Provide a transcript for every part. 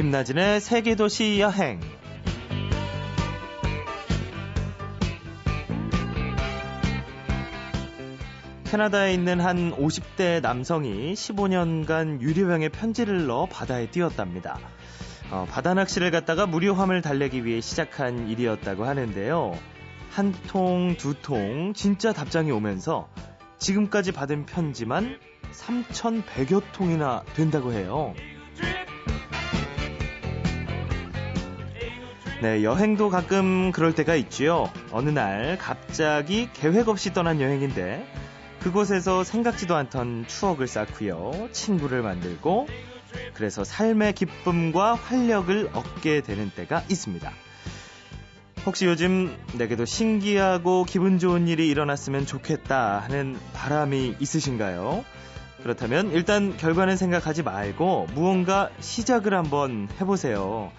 김나진의 세계도시 여행. 캐나다에 있는 한 50대 남성이 15년간 유리병에 편지를 넣어 바다에 띄었답니다. 어, 바다 낚시를 갔다가 무료함을 달래기 위해 시작한 일이었다고 하는데요. 한 통, 두 통, 진짜 답장이 오면서 지금까지 받은 편지만 3,100여 통이나 된다고 해요. 네, 여행도 가끔 그럴 때가 있지요. 어느 날 갑자기 계획 없이 떠난 여행인데 그곳에서 생각지도 않던 추억을 쌓고요. 친구를 만들고 그래서 삶의 기쁨과 활력을 얻게 되는 때가 있습니다. 혹시 요즘 내게도 신기하고 기분 좋은 일이 일어났으면 좋겠다 하는 바람이 있으신가요? 그렇다면 일단 결과는 생각하지 말고 무언가 시작을 한번 해보세요.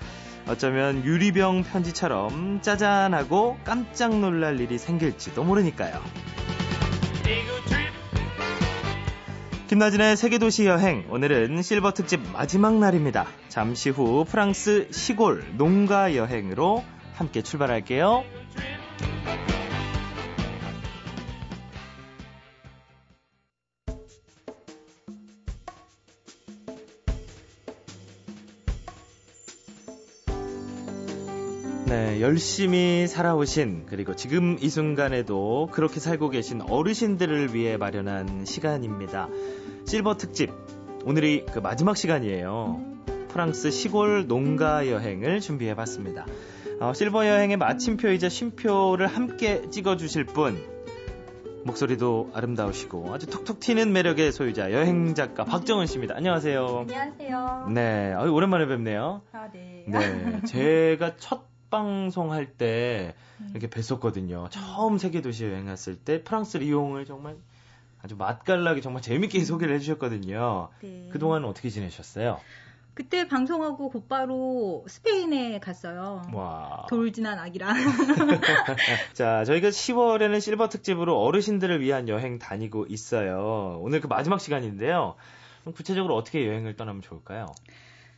어쩌면 유리병 편지처럼 짜잔하고 깜짝 놀랄 일이 생길지도 모르니까요. 김나진의 세계도시 여행 오늘은 실버 특집 마지막 날입니다. 잠시 후 프랑스 시골 농가 여행으로 함께 출발할게요. 열심히 살아오신 그리고 지금 이 순간에도 그렇게 살고 계신 어르신들을 위해 마련한 시간입니다. 실버 특집 오늘이 그 마지막 시간이에요. 프랑스 시골 농가 여행을 준비해 봤습니다. 어, 실버 여행의 마침표이자 쉼표를 함께 찍어주실 분 목소리도 아름다우시고 아주 톡톡 튀는 매력의 소유자 여행 작가 박정은 씨입니다. 안녕하세요. 안녕하세요. 네, 오랜만에 뵙네요. 아, 네. 네, 제가 첫 방송 할 때 이렇게 뵀었거든요. 처음 세계도시 여행 갔을 때 프랑스 리옹을 정말 아주 맛깔나게 정말 재밌게 소개를 해주셨거든요. 네. 그동안 어떻게 지내셨어요? 그때 방송하고 곧바로 스페인에 갔어요. 와. 돌진한 아기랑. 자, 저희가 10월에는 실버 특집으로 어르신들을 위한 여행 다니고 있어요. 오늘 그 마지막 시간인데요. 구체적으로 어떻게 여행을 떠나면 좋을까요?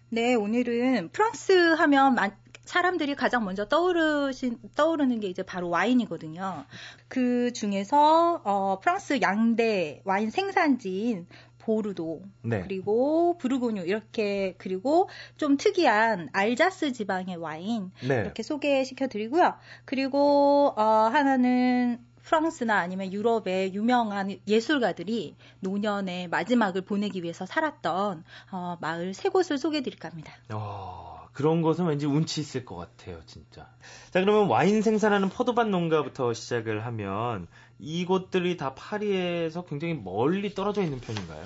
네, 오늘은 프랑스 하면 마- 사람들이 가장 먼저 떠오르신, 떠오르는 게 이제 바로 와인이거든요. 그 중에서, 어, 프랑스 양대 와인 생산지인 보르도, 네. 그리고 부르고뉴, 이렇게, 그리고 좀 특이한 알자스 지방의 와인, 네. 이렇게 소개시켜 드리고요. 그리고, 어, 하나는 프랑스나 아니면 유럽의 유명한 예술가들이 노년의 마지막을 보내기 위해서 살았던 어, 마을 세 곳을 소개해 드릴까 합니다. 어, 그런 것은 왠지 운치 있을 것 같아요, 진짜. 자, 그러면 와인 생산하는 포도밭 농가부터 시작을 하면 이곳들이 다 파리에서 굉장히 멀리 떨어져 있는 편인가요?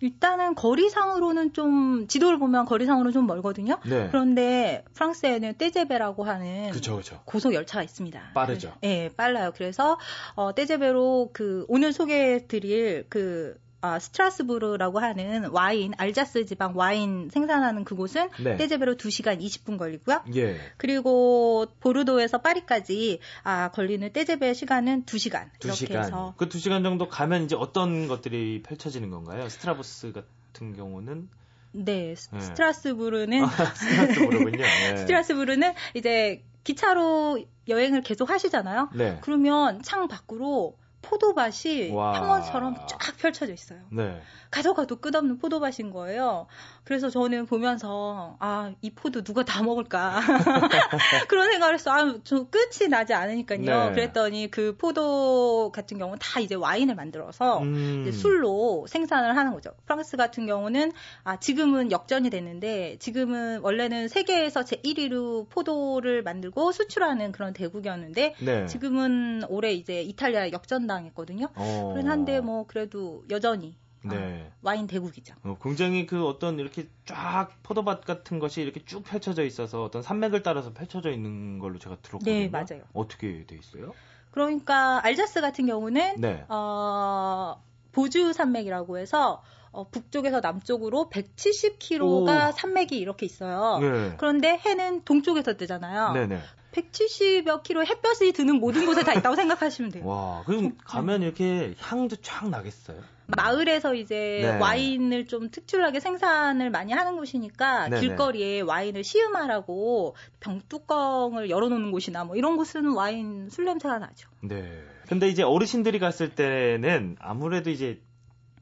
일단은 거리상으로는 좀 지도를 보면 거리상으로 좀 멀거든요. 네. 그런데 프랑스에는 떼제베라고 하는 그쵸, 그쵸. 고속 열차가 있습니다. 빠르죠. 예, 빨라요. 그래서 어, 떼제베로 그 오늘 소개해 드릴 그 아, 스트라스부르라고 하는 와인 알자스 지방 와인 생산하는 그곳은 네. 떼제베로 2시간 20분 걸리고요. 예. 그리고 보르도에서 파리까지 아, 걸리는 떼제베 시간은 2시간. 두 이렇게 시간. 해서 그 두 시간 정도 가면 이제 어떤 것들이 펼쳐지는 건가요? 스트라부스 같은 경우는 네, 스- 네. 스트라스부르는 스트라스부르군요. 네. 스트라스부르는 이제 기차로 여행을 계속 하시잖아요. 네. 그러면 창 밖으로 포도밭이 와. 평원처럼 쫙 펼쳐져 있어요. 네. 가도 가도 끝없는 포도밭인 거예요. 그래서 저는 보면서 아 이 포도 누가 다 먹을까 그런 생각을 했어. 아저 끝이 나지 않으니까요. 네. 그랬더니 그 포도 같은 경우는 다 이제 와인을 만들어서 음. 술로 생산을 하는 거죠. 프랑스 같은 경우는 아 지금은 역전이 됐는데 지금은 원래는 세계에서 제 1위로 포도를 만들고 수출하는 그런 대국이었는데 네. 지금은 올해 이제 이탈리아에 역전당했거든요. 어. 그런 한데 뭐 그래도 여전히 어, 네. 와인 대국이죠. 어, 굉장히 그 어떤 이렇게 쫙 포도밭 같은 것이 이렇게 쭉 펼쳐져 있어서 어떤 산맥을 따라서 펼쳐져 있는 걸로 제가 들었거든요. 네, 맞아요. 어떻게 돼 있어요? 그러니까 알자스 같은 경우는 네. 어, 보주 산맥이라고 해서 어, 북쪽에서 남쪽으로 170km가 오. 산맥이 이렇게 있어요. 네. 그런데 해는 동쪽에서 뜨잖아요. 네네. 170여 킬로 햇볕이 드는 모든 곳에 다 있다고 생각하시면 돼요. 와, 그럼 가면 이렇게 향도 쫙 나겠어요? 마을에서 이제 네. 와인을 좀 특출나게 생산을 많이 하는 곳이니까 네네. 길거리에 와인을 시음하라고 병뚜껑을 열어놓는 곳이나 뭐 이런 곳은 와인 술 냄새가 나죠. 네. 근데 이제 어르신들이 갔을 때는 아무래도 이제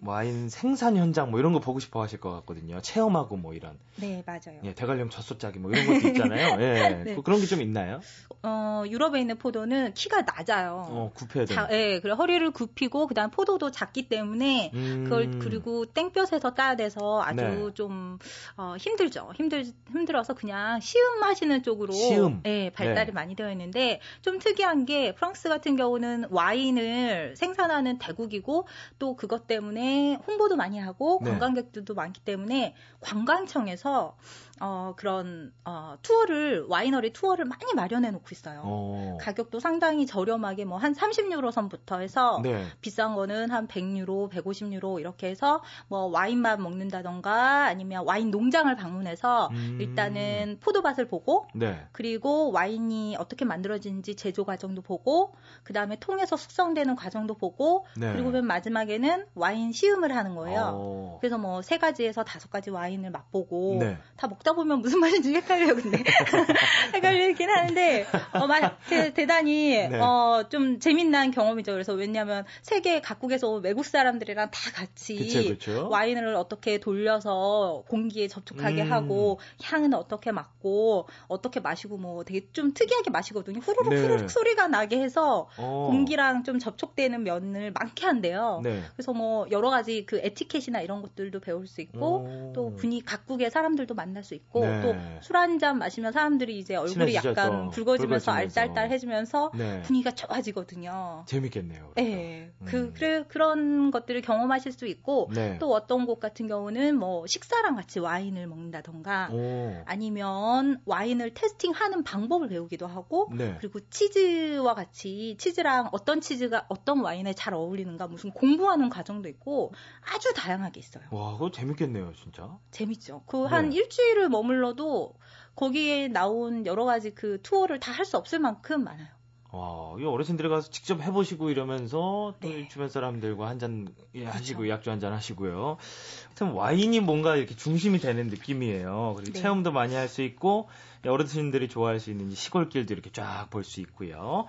와인 생산 현장 뭐 이런 거 보고 싶어 하실 것 같거든요. 체험하고 뭐 이런. 네, 맞아요. 예, 대관령 젖소짜기 뭐 이런 것도 있잖아요. 예. 네. 그- 그런 게 좀 있나요? 어, 유럽에 있는 포도는 키가 낮아요. 어, 굽혀야. 자, 예, 그래 허리를 굽히고 그다음 포도도 작기 때문에 음. 그걸 그리고 땡볕에서 따야 돼서 아주 네. 좀 어, 힘들죠. 힘들 힘들어서 그냥 시음 마시는 쪽으로 시음. 예, 발달이 네. 많이 되어 있는데 좀 특이한 게 프랑스 같은 경우는 와인을 생산하는 대국이고 또 그것 때문에 홍보도 많이 하고 네. 관광객들도 많기 때문에 관광청에서 어, 그런 어, 투어를 와이너리 투어를 많이 마련해 놓고 있어요. 어. 가격도 상당히 저렴하게 뭐 한 30유로 선부터 해서 네. 비싼 거는 한 100유로, 150유로 이렇게 해서 뭐 와인만 먹는다던가 아니면 와인 농장을 방문해서 음. 일단은 포도밭을 보고 네. 그리고 와인이 어떻게 만들어지는지 제조 과정도 보고 그다음에 통에서 숙성되는 과정도 보고 네. 그리고 맨 마지막에는 와인 시음을 하는 거예요. 어. 그래서 뭐 세 가지에서 다섯 가지 와인을 맛보고 네. 다 먹다 보면 무슨 맛인지 헷갈려요, 근데. 헷갈리긴 하는데, 어, 마, 대, 대단히, 네. 어, 좀 재밌는 경험이죠. 그래서 왜냐면 세계 각국에서 온 외국 사람들이랑 다 같이 그쵸, 그쵸. 와인을 어떻게 돌려서 공기에 접촉하게 음. 하고, 향은 어떻게 맡고, 어떻게 마시고 뭐 되게 좀 특이하게 마시거든요. 후루룩 네. 후루룩 소리가 나게 해서 어. 공기랑 좀 접촉되는 면을 많게 한대요. 네. 그래서 뭐 여러 가지 그 에티켓이나 이런 것들도 배울 수 있고 오. 또 분위 각국의 사람들도 만날 수 있고 네. 또술 한 잔 마시면 사람들이 이제 얼굴이 친해지죠, 약간 또. 붉어지면서 붉어지면서. 알딸딸해지면서 네. 분위기가 좋아지거든요. 재밌겠네요. 네, 그, 음. 그래, 그런 것들을 경험하실 수 있고, 네. 또 어떤 곳 같은 경우는 뭐 식사랑 같이 와인을 먹는다던가, 오. 아니면 와인을 테스팅하는 방법을 배우기도 하고, 네. 그리고 치즈와 같이 치즈랑 어떤 치즈가 어떤 와인에 잘 어울리는가 무슨 공부하는 과정도 있고 아주 다양하게 있어요. 와, 그거 재밌겠네요, 진짜. 재밌죠. 그한 네. 일주일을 머물러도 거기에 나온 여러 가지 그 투어를 다 할 수 없을 만큼 많아요. 와, 이 어르신들이 가서 직접 해보시고 이러면서 또 네. 주변 사람들과 한잔 예, 하시고 그렇죠. 약주 한잔 하시고요. 하여튼 와인이 뭔가 이렇게 중심이 되는 느낌이에요. 그리고 네. 체험도 많이 할 수 있고 어르신들이 좋아할 수 있는 이 시골길도 이렇게 쫙 볼 수 있고요.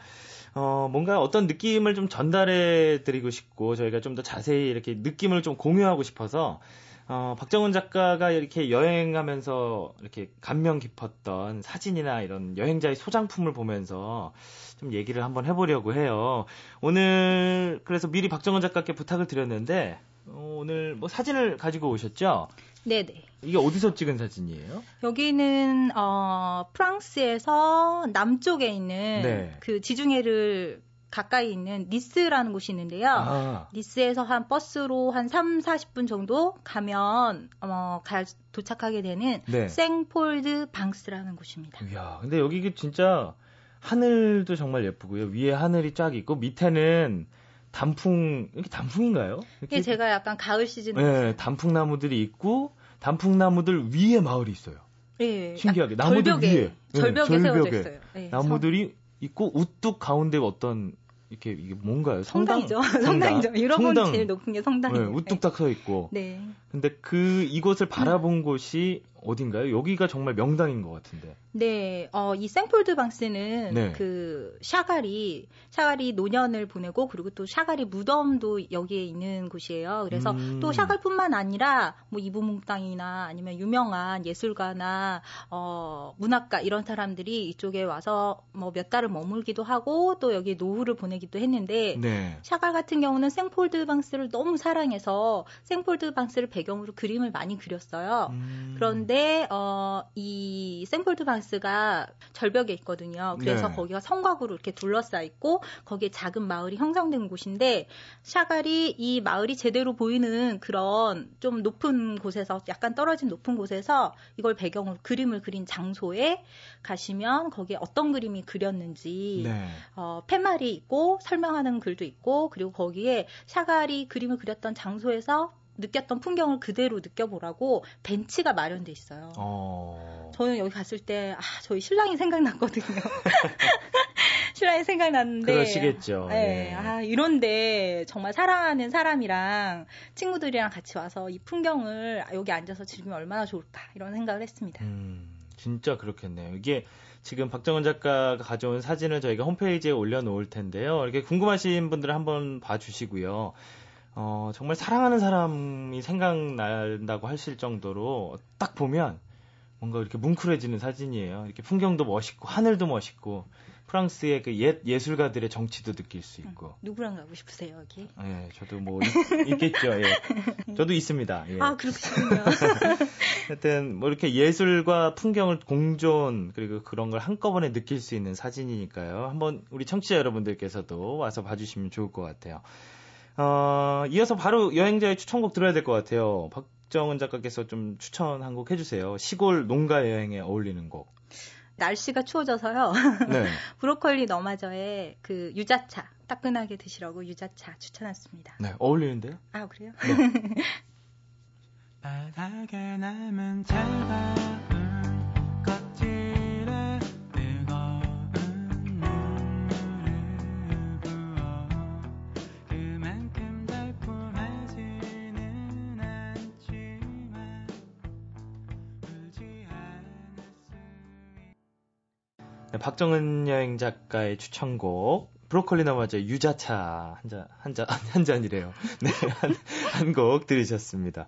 어, 뭔가 어떤 느낌을 좀 전달해 드리고 싶고 저희가 좀 더 자세히 이렇게 느낌을 좀 공유하고 싶어서 어, 박정은 작가가 이렇게 여행하면서 이렇게 감명 깊었던 사진이나 이런 여행자의 소장품을 보면서 좀 얘기를 한번 해보려고 해요. 오늘 그래서 미리 박정은 작가께 부탁을 드렸는데 어, 오늘 뭐 사진을 가지고 오셨죠? 네네. 이게 어디서 찍은 사진이에요? 여기는 어, 프랑스에서 남쪽에 있는 네. 그 지중해를 가까이 있는 니스라는 곳이 있는데요. 아, 니스에서 한 버스로 한 3, 40분 정도 가면 어, 가- 도착하게 되는 네. 생폴드 방스라는 곳입니다. 이야, 근데 여기 그 진짜 하늘도 정말 예쁘고요. 위에 하늘이 쫙 있고 밑에는 단풍 이렇게 단풍인가요? 이게 제가 약간 가을 시즌 네, 단풍 나무들이 있고 단풍 나무들 위에 마을이 있어요. 예, 신기하게 약- 나무들 절벽에, 위에 네, 절벽에 세워져 절벽에 있어요. 예, 나무들이 있고 우뚝 가운데 어떤 이렇게 이게 뭔가요? 성당? 성당이죠. 성당 이죠. 유럽은 성당. 제일 높은 게 네, 성당이에요. 우뚝 딱 서 있고. 네. 근데 그 이곳을 바라본 곳이 어딘가요? 여기가 정말 명당인 것 같은데. 네, 어, 이 생폴드 방스는 네. 그 샤갈이 샤갈이 노년을 보내고 그리고 또 샤갈이 무덤도 여기에 있는 곳이에요. 그래서 음. 또 샤갈뿐만 아니라 뭐 이부몽땅이나 아니면 유명한 예술가나 어, 문학가 이런 사람들이 이쪽에 와서 뭐 몇 달을 머물기도 하고 또 여기 노후를 보내기도 했는데 네. 샤갈 같은 경우는 생폴드 방스를 너무 사랑해서 생폴드 방스를 배경으로 그림을 많이 그렸어요. 음. 그런데 어, 이 생폴드 방스가 절벽에 있거든요. 그래서 네. 거기가 성곽으로 이렇게 둘러싸 있고 거기에 작은 마을이 형성된 곳인데 샤갈이 이 마을이 제대로 보이는 그런 좀 높은 곳에서 약간 떨어진 높은 곳에서 이걸 배경으로 그림을 그린 장소에 가시면 거기에 어떤 그림이 그렸는지 네. 어, 팻말이 있고 설명하는 글도 있고 그리고 거기에 샤갈이 그림을 그렸던 장소에서 느꼈던 풍경을 그대로 느껴보라고 벤치가 마련돼 있어요. 어. 저는 여기 갔을 때, 아, 저희 신랑이 생각났거든요. 신랑이 생각났는데. 그러시겠죠. 네. 예. 아, 이런데 정말 사랑하는 사람이랑 친구들이랑 같이 와서 이 풍경을 여기 앉아서 즐기면 얼마나 좋을까. 이런 생각을 했습니다. 음, 진짜 그렇겠네요. 이게 지금 박정은 작가가 가져온 사진을 저희가 홈페이지에 올려놓을 텐데요. 이렇게 궁금하신 분들은 한번 봐주시고요. 어, 정말 사랑하는 사람이 생각난다고 하실 정도로 딱 보면 뭔가 이렇게 뭉클해지는 사진이에요. 이렇게 풍경도 멋있고 하늘도 멋있고 프랑스의 그 옛 예술가들의 정치도 느낄 수 있고. 누구랑 가고 싶으세요, 여기? 예, 저도 뭐 있, 겠죠 예. 저도 있습니다. 예. 아, 그렇군요. 하여튼 뭐 이렇게 예술과 풍경을 공존 그리고 그런 걸 한꺼번에 느낄 수 있는 사진이니까요. 한번 우리 청취자 여러분들께서도 와서 봐주시면 좋을 것 같아요. 어, 이어서 바로 여행자의 추천곡 들어야 될 것 같아요. 박정은 작가께서 좀 추천 한 곡 해주세요. 시골 농가 여행에 어울리는 곡. 날씨가 추워져서요. 네. 브로콜리 너마저의 그 유자차 따끈하게 드시라고 유자차 추천했습니다. 네, 어울리는데요? 아 그래요? 바닥에 남은 차가운 박정은 여행 작가의 추천곡 브로콜리 너마저 유자차 한잔 한잔 한 잔이래요. 네, 한 곡 들으셨습니다.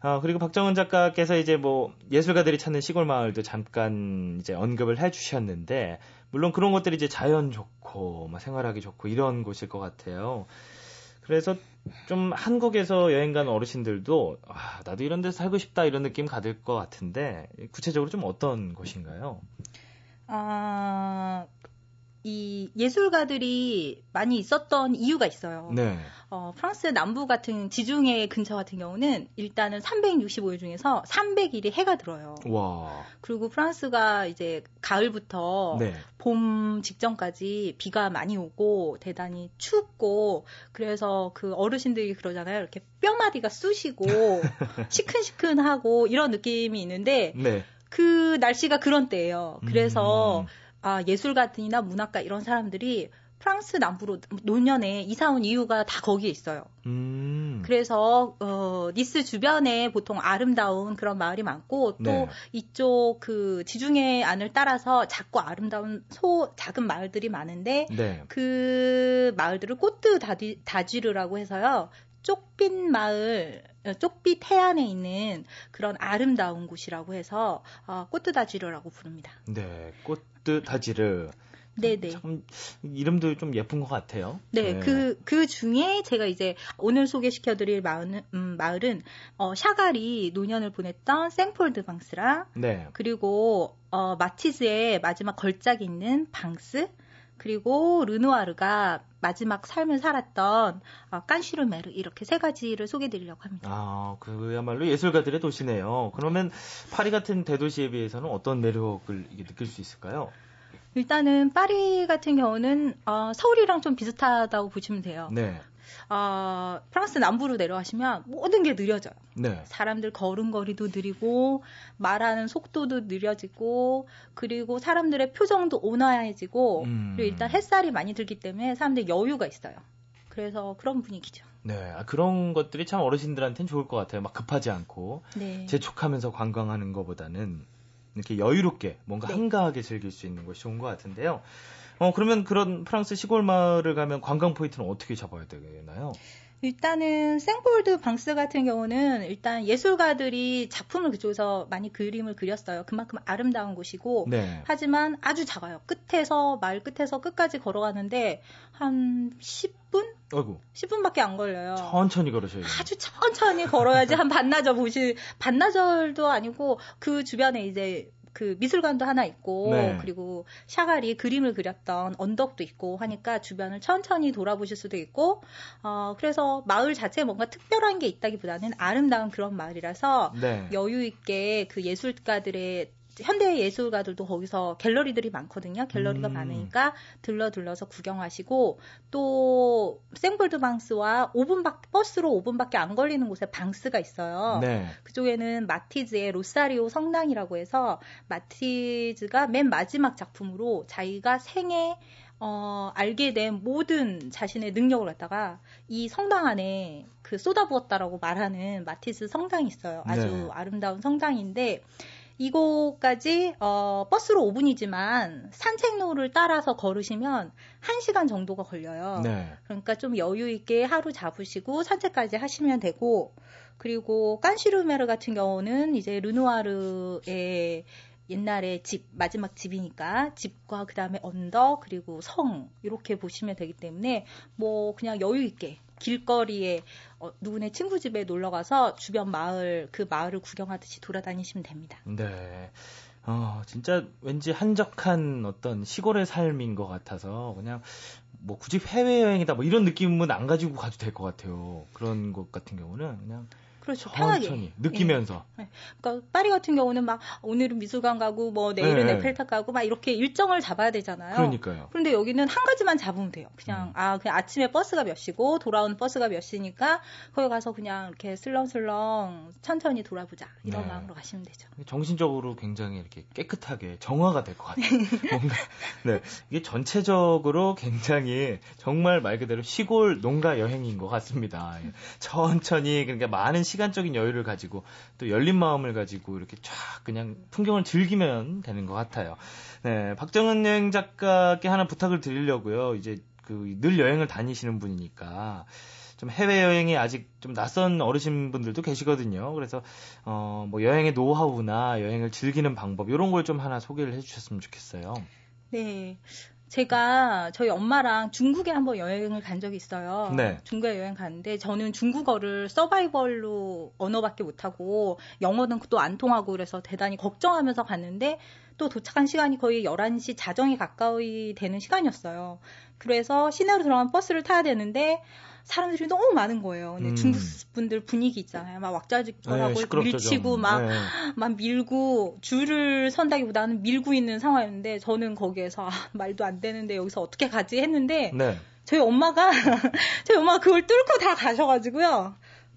아, 그리고 박정은 작가께서 이제 뭐 예술가들이 찾는 시골 마을도 잠깐 이제 언급을 해 주셨는데 물론 그런 것들이 이제 자연 좋고 막 생활하기 좋고 이런 곳일 것 같아요. 그래서 좀 한국에서 여행 간 어르신들도 아, 나도 이런 데서 살고 싶다 이런 느낌 받을 것 같은데 구체적으로 좀 어떤 곳인가요? 아, 이 예술가들이 많이 있었던 이유가 있어요. 네. 어, 프랑스 남부 같은 지중해 근처 같은 경우는 일단은 365일 중에서 300일이 해가 들어요. 와. 그리고 프랑스가 이제 가을부터 네. 봄 직전까지 비가 많이 오고 대단히 춥고 그래서 그 어르신들이 그러잖아요. 이렇게 뼈마디가 쑤시고 시큰시큰하고 이런 느낌이 있는데 네. 그 날씨가 그런 때예요. 그래서 음. 아, 예술가들이나 문학가 이런 사람들이 프랑스 남부로 노년에 이사 온 이유가 다 거기에 있어요. 음. 그래서 어, 니스 주변에 보통 아름다운 그런 마을이 많고 또 네. 이쪽 그 지중해 안을 따라서 작고 아름다운 소 작은 마을들이 많은데 네. 그 마을들을 꼬뜨 다디, 다지르라고 해서요. 쪽빛 마을, 어, 쪽빛 해안에 있는 그런 아름다운 곳이라고 해서 어, 꼬뜨 다지르라고 부릅니다. 네. 꽃드 다지르. 네네. 참 이름도 좀 예쁜 것 같아요. 네, 그, 그 중에 제가 이제 오늘 소개시켜드릴 마을은, 음, 마을은, 어, 샤갈이 노년을 보냈던 생폴드 방스랑, 네. 그리고, 어, 마티즈의 마지막 걸작이 있는 방스, 그리고 르누아르가 마지막 삶을 살았던 어, 깐슈르메르 이렇게 세 가지를 소개드리려고 합니다. 아, 그야말로 예술가들의 도시네요. 그러면 파리 같은 대도시에 비해서는 어떤 매력을 느낄 수 있을까요? 일단은 파리 같은 경우는 어, 서울이랑 좀 비슷하다고 보시면 돼요. 네. 어, 프랑스 남부로 내려가시면 모든 게 느려져요. 네. 사람들 걸음걸이도 느리고 말하는 속도도 느려지고 그리고 사람들의 표정도 온화해지고 음. 그리고 일단 햇살이 많이 들기 때문에 사람들이 여유가 있어요. 그래서 그런 분위기죠. 네. 아, 그런 것들이 참 어르신들한테는 좋을 것 같아요. 막 급하지 않고 네. 재촉하면서 관광하는 것보다는 이렇게 여유롭게 뭔가 네. 한가하게 즐길 수 있는 것이 좋은 것 같은데요. 어, 그러면 그런 프랑스 시골 마을을 가면 관광 포인트는 어떻게 잡아야 되나요? 일단은 생폴드 방스 같은 경우는 일단 예술가들이 작품을 그쪽에서 많이 그림을 그렸어요. 그만큼 아름다운 곳이고 네. 하지만 아주 작아요. 끝에서 마을 끝에서 끝까지 걸어가는데 한 10분? 아이고, 10분밖에 안 걸려요. 천천히 걸으셔야 돼요. 아주 천천히 걸어야지 한 반나절 보시 반나절도 아니고 그 주변에 이제 그 미술관도 하나 있고 네. 그리고 샤갈이 그림을 그렸던 언덕도 있고 하니까 주변을 천천히 돌아보실 수도 있고 어 그래서 마을 자체에 뭔가 특별한 게 있다기보다는 아름다운 그런 마을이라서 네. 여유 있게 그 예술가들의 현대 예술가들도 거기서 갤러리들이 많거든요. 갤러리가 음. 많으니까 들러 들러서 구경하시고 또 생볼드 방스와 5분밖 버스로 5분밖에 안 걸리는 곳에 방스가 있어요. 네. 그쪽에는 마티즈의 로사리오 성당이라고 해서 마티즈가 맨 마지막 작품으로 자기가 생애 어, 알게 된 모든 자신의 능력을 갖다가 이 성당 안에 그 쏟아부었다라고 말하는 마티즈 성당이 있어요. 아주 네. 아름다운 성당인데 이곳까지 어, 버스로 5분이지만 산책로를 따라서 걸으시면 1시간 정도가 걸려요. 네. 그러니까 좀 여유 있게 하루 잡으시고 산책까지 하시면 되고 그리고 깐시르메르 같은 경우는 이제 르누아르의 옛날에 집 마지막 집이니까 집과 그다음에 언덕 그리고 성 이렇게 보시면 되기 때문에 뭐 그냥 여유 있게 길거리에 어, 누구네 친구 집에 놀러 가서 주변 마을 그 마을을 구경하듯이 돌아다니시면 됩니다. 네. 어, 진짜 왠지 한적한 어떤 시골의 삶인 것 같아서 그냥 뭐 굳이 해외여행이다 뭐 이런 느낌은 안 가지고 가도 될 것 같아요. 그런 것 같은 경우는 그냥 그렇죠. 편하게. 천천히 느끼면서. 그러니까 파리 같은 경우는 막 오늘은 미술관 가고 뭐 내일은 네. 에펠탑 가고 막 이렇게 일정을 잡아야 되잖아요. 그러니까요. 그런데 여기는 한 가지만 잡으면 돼요. 그냥 음. 아 그냥 아침에 버스가 몇 시고 돌아오는 버스가 몇 시니까 거기 가서 그냥 이렇게 슬렁슬렁 천천히 돌아보자 이런 네. 마음으로 가시면 되죠. 정신적으로 굉장히 이렇게 깨끗하게 정화가 될 것 같아요. 뭔가 네 이게 전체적으로 굉장히 정말 말 그대로 시골 농가 여행인 것 같습니다. 예. 천천히 그러니까 많은 시간 적인 여유를 가지고 또 열린 마음을 가지고 이렇게 쫙 그냥 풍경을 즐기면 되는 것 같아요. 네 박정은 여행 작가께 하나 부탁을 드리려고요. 이제 그 늘 여행을 다니시는 분이니까. 좀 해외여행이 아직 좀 낯선 어르신분들도 계시거든요. 그래서, 어, 뭐 여행의 노하우나 여행을 즐기는 방법, 이런 걸 좀 하나 소개를 해주셨으면 좋겠어요. 네. 제가 저희 엄마랑 중국에 한번 여행을 간 적이 있어요. 네. 중국에 여행 갔는데 저는 중국어를 서바이벌로 언어밖에 못하고 영어는 또 안 통하고 그래서 대단히 걱정하면서 갔는데 또 도착한 시간이 거의 11시 자정에 가까이 되는 시간이었어요. 그래서 시내로 들어간 버스를 타야 되는데 사람들이 너무 많은 거예요. 근데 음. 중국 분들 분위기 있잖아요. 막 왁자지껄하고 시끄럽죠, 밀치고 좀. 막 네. 막 밀고 줄을 선다기보다는 밀고 있는 상황이었는데 저는 거기에서 아, 말도 안 되는데 여기서 어떻게 가지 했는데 네. 저희 엄마가 저희 엄마가 그걸 뚫고 다 가셔가지고요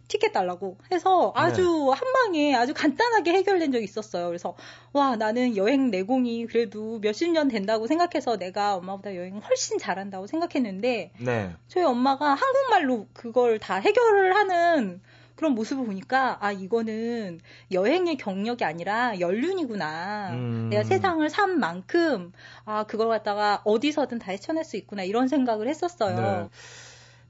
티켓 달라고 해서 아주 한 방에 아주 간단하게 해결된 적이 있었어요. 그래서 와 나는 여행 내공이 그래도 몇십 년 된다고 생각해서 내가 엄마보다 여행 훨씬 잘한다고 생각했는데 네. 저희 엄마가 한국말로 그걸 다 해결을 하는 그런 모습을 보니까 아 이거는 여행의 경력이 아니라 연륜이구나. 음. 내가 세상을 산 만큼 아 그걸 갖다가 어디서든 다 헤쳐낼 수 있구나 이런 생각을 했었어요. 네.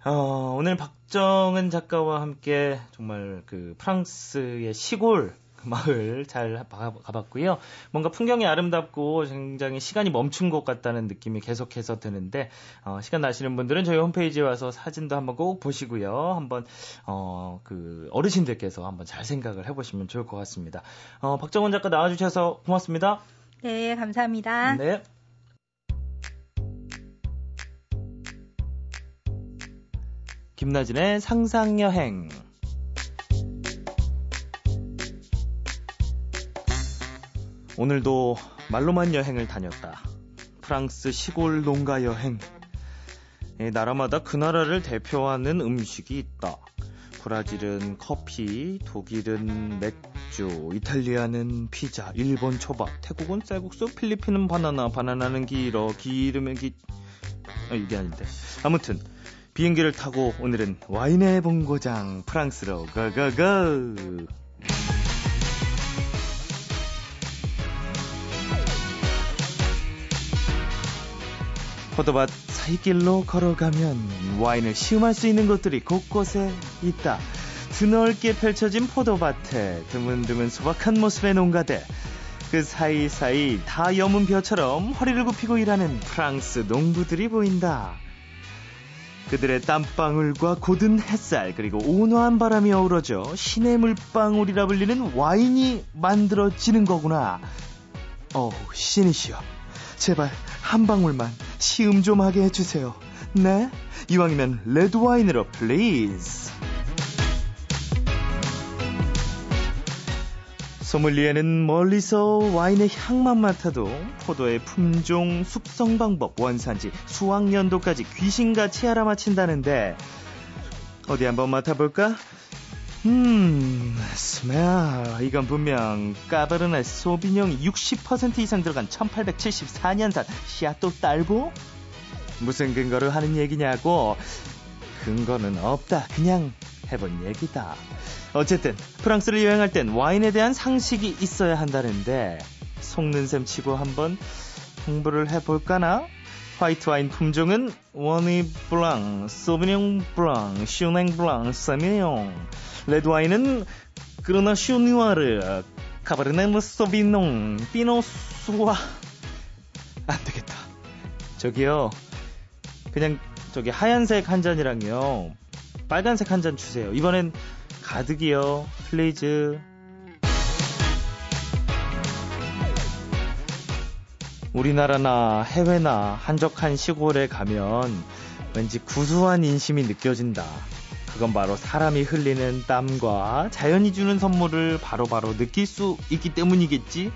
어, 오늘 박정은 작가와 함께 정말 그 프랑스의 시골 마을 잘 가- 가봤고요. 뭔가 풍경이 아름답고 굉장히 시간이 멈춘 것 같다는 느낌이 계속해서 드는데 어, 시간 나시는 분들은 저희 홈페이지에 와서 사진도 한번 꼭 보시고요. 한번 어, 그 어르신들께서 한번 잘 생각을 해보시면 좋을 것 같습니다. 어, 박정은 작가 나와주셔서 고맙습니다. 네, 감사합니다. 네. 김나진의 상상여행. 오늘도 말로만 여행을 다녔다. 프랑스 시골 농가 여행. 예, 나라마다 그 나라를 대표하는 음식이 있다. 브라질은 커피, 독일은 맥주, 이탈리아는 피자, 일본 초밥, 태국은 쌀국수, 필리핀은 바나나, 바나나는 길어, 기름은 기... 아, 이게 아닌데. 아무튼 비행기를 타고 오늘은 와인의 본고장 프랑스로 가가가. 포도밭 사이길로 걸어가면 와인을 시음할 수 있는 곳들이 곳곳에 있다. 드넓게 펼쳐진 포도밭에 드문드문 소박한 모습의 농가들. 그 사이사이 다 여문 벼처럼 허리를 굽히고 일하는 프랑스 농부들이 보인다. 그들의 땀방울과 고든 햇살 그리고 온화한 바람이 어우러져 신의 물방울이라 불리는 와인이 만들어지는 거구나. 어우 신이시여 제발 한 방울만 시음 좀 하게 해주세요. 네? 이왕이면 레드 와인으로 please. 소믈리에는 멀리서 와인의 향만 맡아도 포도의 품종, 숙성 방법, 원산지, 수확 연도까지 귀신같이 알아맞힌다는데 어디 한번 맡아볼까? 음, smell. 이건 분명 Cabernet Sauvignon이 60% 이상 들어간 1874년산 Château Talbot? 무슨 근거로 하는 얘기냐고? 근거는 없다. 그냥 해본 얘기다. 어쨌든 프랑스를 여행할 땐 와인에 대한 상식이 있어야 한다는데 속는 셈 치고 한번 공부를 해볼까나? 화이트 와인 품종은 Ugni Blanc, Sauvignon Blanc, Chenin Blanc, Sémillon. 레드 와인은 Grenache Noir, Cabernet Sauvignon, Pinot Noir. 안 되겠다. 저기요. 그냥 저기 하얀색 한 잔이랑요. 빨간색 한 잔 주세요. 이번엔 가득이요. please. 우리나라나 해외나 한적한 시골에 가면 왠지 구수한 인심이 느껴진다. 그건 바로 사람이 흘리는 땀과 자연이 주는 선물을 바로바로 느낄 수 있기 때문이겠지?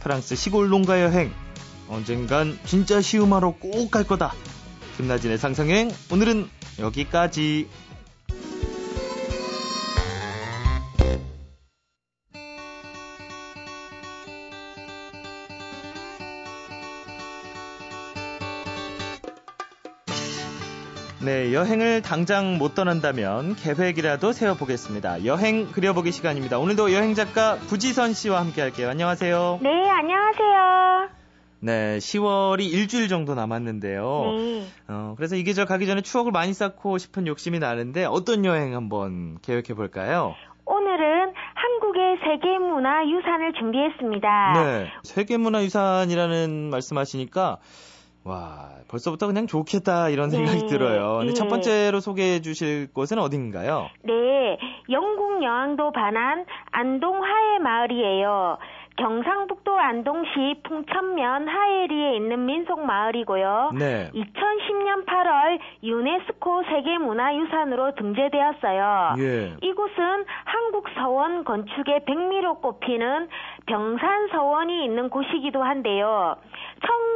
프랑스 시골 농가 여행. 언젠간 진짜 시우마로 꼭갈 거다. 김나진의 상상여행. 오늘은 여기까지. 네, 여행을 당장 못 떠난다면 계획이라도 세워보겠습니다. 여행 그려보기 시간입니다. 오늘도 여행 작가 구지선 씨와 함께 할게요. 안녕하세요. 네, 안녕하세요. 네, 10월이 일주일 정도 남았는데요. 네. 어, 그래서 이 계절 가기 전에 추억을 많이 쌓고 싶은 욕심이 나는데 어떤 여행 한번 계획해 볼까요? 오늘은 한국의 세계문화유산을 준비했습니다. 네, 세계문화유산이라는 말씀하시니까 와 벌써부터 그냥 좋겠다 이런 생각이 네, 들어요. 근데 예. 첫 번째로 소개해 주실 곳은 어딘가요? 네, 영국 여왕도 반한 안동 하해 마을이에요. 경상북도 안동시 풍천면 하해리에 있는 민속 마을이고요. 네. 2010년 8월 유네스코 세계문화유산으로 등재되었어요. 예. 이곳은 한국 서원 건축의 백미로 꼽히는 병산 서원이 있는 곳이기도 한데요.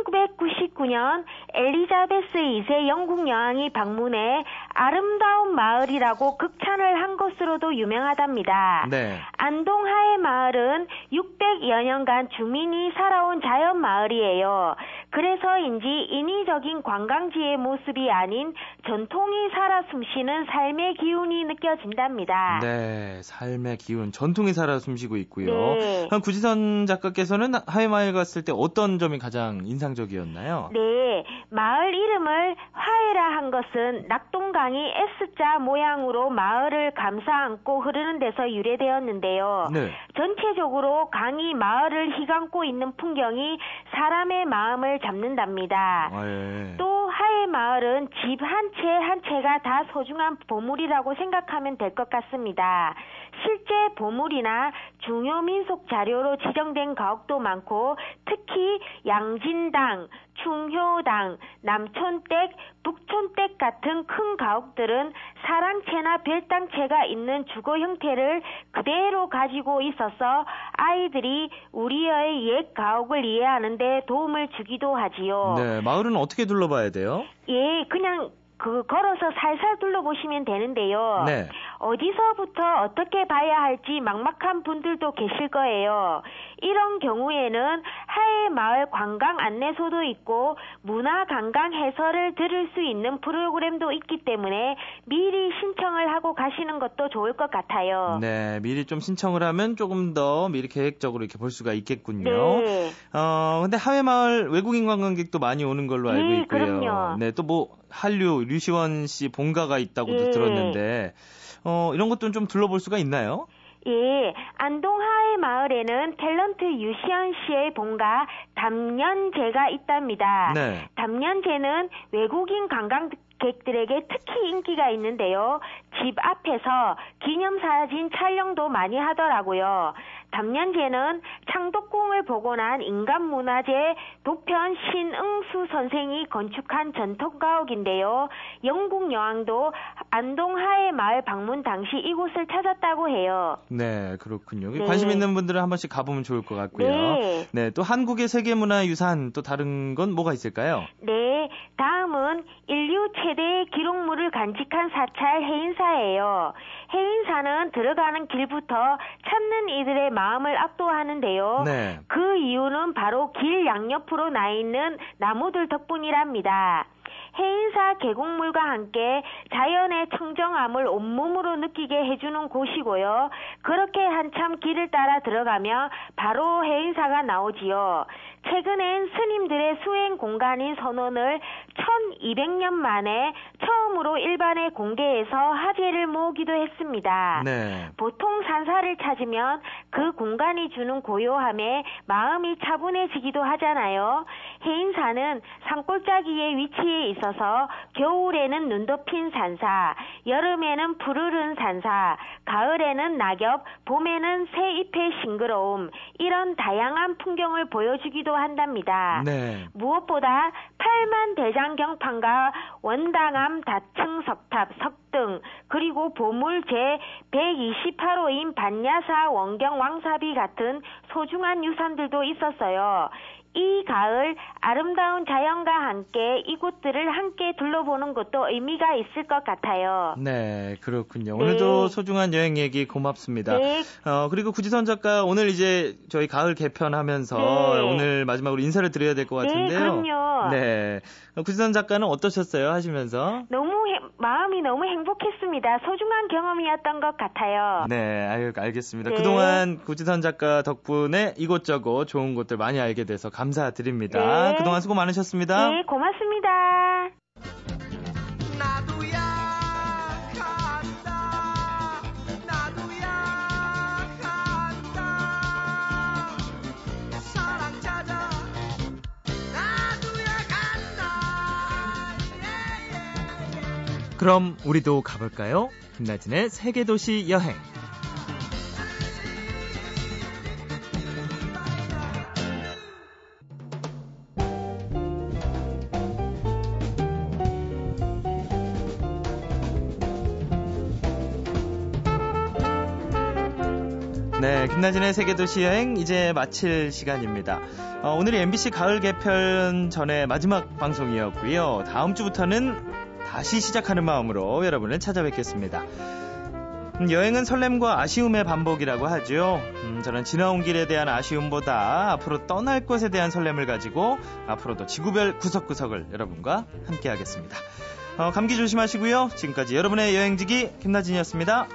1999년 엘리자베스 2세 영국 여왕이 방문해 아름다운 마을이라고 극찬을 한 것으로도 유명하답니다. 네. 안동 하해 마을은 600여 년간 주민이 살아온 자연 마을이에요. 그래서인지 인위적인 관광지의 모습이 아닌 전통이 살아 숨쉬는 삶의 기운이 느껴진답니다. 네, 삶의 기운, 전통이 살아 숨쉬고 있고요. 네. 그럼 구지선 작가께서는 하이마을 갔을 때 어떤 점이 가장 인상적이었나요? 네, 마을 이름을 화해라 한 것은 낙동강이 S자 모양으로 마을을 감싸 안고 흐르는 데서 유래되었는데요. 네. 전체적으로 강이 마을을 휘감고 있는 풍경이 사람의 마음을 잡는답니다. 아, 예. 또 하해 마을은 집 한채한 채가 다 소중한 보물이라고 생각하면 될 것 같습니다. 실제 보물이나 중요 민속 자료로 지정된 가옥도 많고 특히 양진당, 충효당, 남촌댁, 북촌댁 같은 큰 가옥들은 사랑채나 별당채가 있는 주거 형태를 그대로 가지고 있어서 아이들이 우리의 옛 가옥을 이해하는 데 도움을 주기도 하지요. 네, 마을은 어떻게 둘러봐야 돼요? 예, 그냥 그 걸어서 살살 둘러보시면 되는데요. 네. 어디서부터 어떻게 봐야 할지 막막한 분들도 계실 거예요. 이런 경우에는 하해 마을 관광 안내소도 있고 문화 관광 해설을 들을 수 있는 프로그램도 있기 때문에 미리 신청을 하고 가시는 것도 좋을 것 같아요. 네, 미리 좀 신청을 하면 조금 더 미리 계획적으로 이렇게 볼 수가 있겠군요. 네. 어, 근데 하회 마을 외국인 관광객도 많이 오는 걸로 알고 네, 있고요. 그럼요. 네, 또 뭐 한류 류시원 씨 본가가 있다고도 예. 들었는데 어, 이런 것도 좀 둘러볼 수가 있나요? 예, 안동 하 해 마을에는 탤런트 유시연 씨의 본가 담년제가 있답니다. 네. 담년제는 외국인 관광객들에게 특히 인기가 있는데요. 집 앞에서 기념사진 촬영도 많이 하더라고요. 담년제는 창덕궁을 복원한 인간문화재 도편 신응수 선생이 건축한 전통가옥인데요. 영국 여왕도 안동 하해 마을 방문 당시 이곳을 찾았다고 해요. 네, 그렇군요. 네. 관심 있는 분들은 한 번씩 가보면 좋을 것 같고요. 네. 네, 또 한국의 세계문화유산 또 다른 건 뭐가 있을까요? 네, 다음은 인류 최대의 기록물을 간직한 사찰 해인사예요. 해인사는 들어가는 길부터 찾는 이들의 마음을 압도하는데요. 네. 그 이유는 바로 길 양옆으로 나 있는 나무들 덕분이랍니다. 해인사 계곡물과 함께 자연의 청정함을 온몸으로 느끼게 해주는 곳이고요. 그렇게 한참 길을 따라 들어가면 바로 해인사가 나오지요. 최근엔 스님들의 수행 공간인 선원을 1200년 만에 처음으로 일반에 공개해서 화제를 모으기도 했습니다. 네. 보통 산사를 찾으면 그 공간이 주는 고요함에 마음이 차분해지기도 하잖아요. 해인사는 산골짜기에 위치해 있어서 겨울에는 눈 덮인 산사, 여름에는 푸르른 산사, 가을에는 낙엽, 봄에는 새 잎의 싱그러움, 이런 다양한 풍경을 보여주기도 한답니다. 네. 무엇보다 8만 대장 경판과 원당암 다층 석탑 석등 그리고 보물 제 128호인 반야사 원경 왕사비 같은 소중한 유산들도 있었어요. 이 가을 아름다운 자연과 함께 이곳들을 함께 둘러보는 것도 의미가 있을 것 같아요. 네, 그렇군요. 네. 오늘도 소중한 여행 얘기 고맙습니다. 네, 어, 그리고 구지선 작가 오늘 이제 저희 가을 개편하면서 네. 오늘 마지막으로 인사를 드려야 될것 네, 같은데요. 그럼요. 네. 어, 구지선 작가는 어떠셨어요? 하시면서? 너무 해- 마음이 너무 행복했습니다. 소중한 경험이었던 것 같아요. 네, 아유, 알겠습니다. 네. 그동안 구지선 작가 덕분에 이곳저곳 좋은 곳들 많이 알게 돼서 감사드립니다. 네. 그동안 수고 많으셨습니다. 네, 고맙습니다. 그럼 우리도 가볼까요? 김나진의 세계도시 여행. 네, 김나진의 세계도시 여행 이제 마칠 시간입니다. 어, 오늘이 MBC 가을 개편 전에 마지막 방송이었고요. 다음 주부터는 다시 시작하는 마음으로 여러분을 찾아뵙겠습니다. 음, 여행은 설렘과 아쉬움의 반복이라고 하죠. 음, 저는 지나온 길에 대한 아쉬움보다 앞으로 떠날 것에 대한 설렘을 가지고 앞으로도 지구별 구석구석을 여러분과 함께 하겠습니다. 어, 감기 조심하시고요. 지금까지 여러분의 여행지기 김나진이었습니다.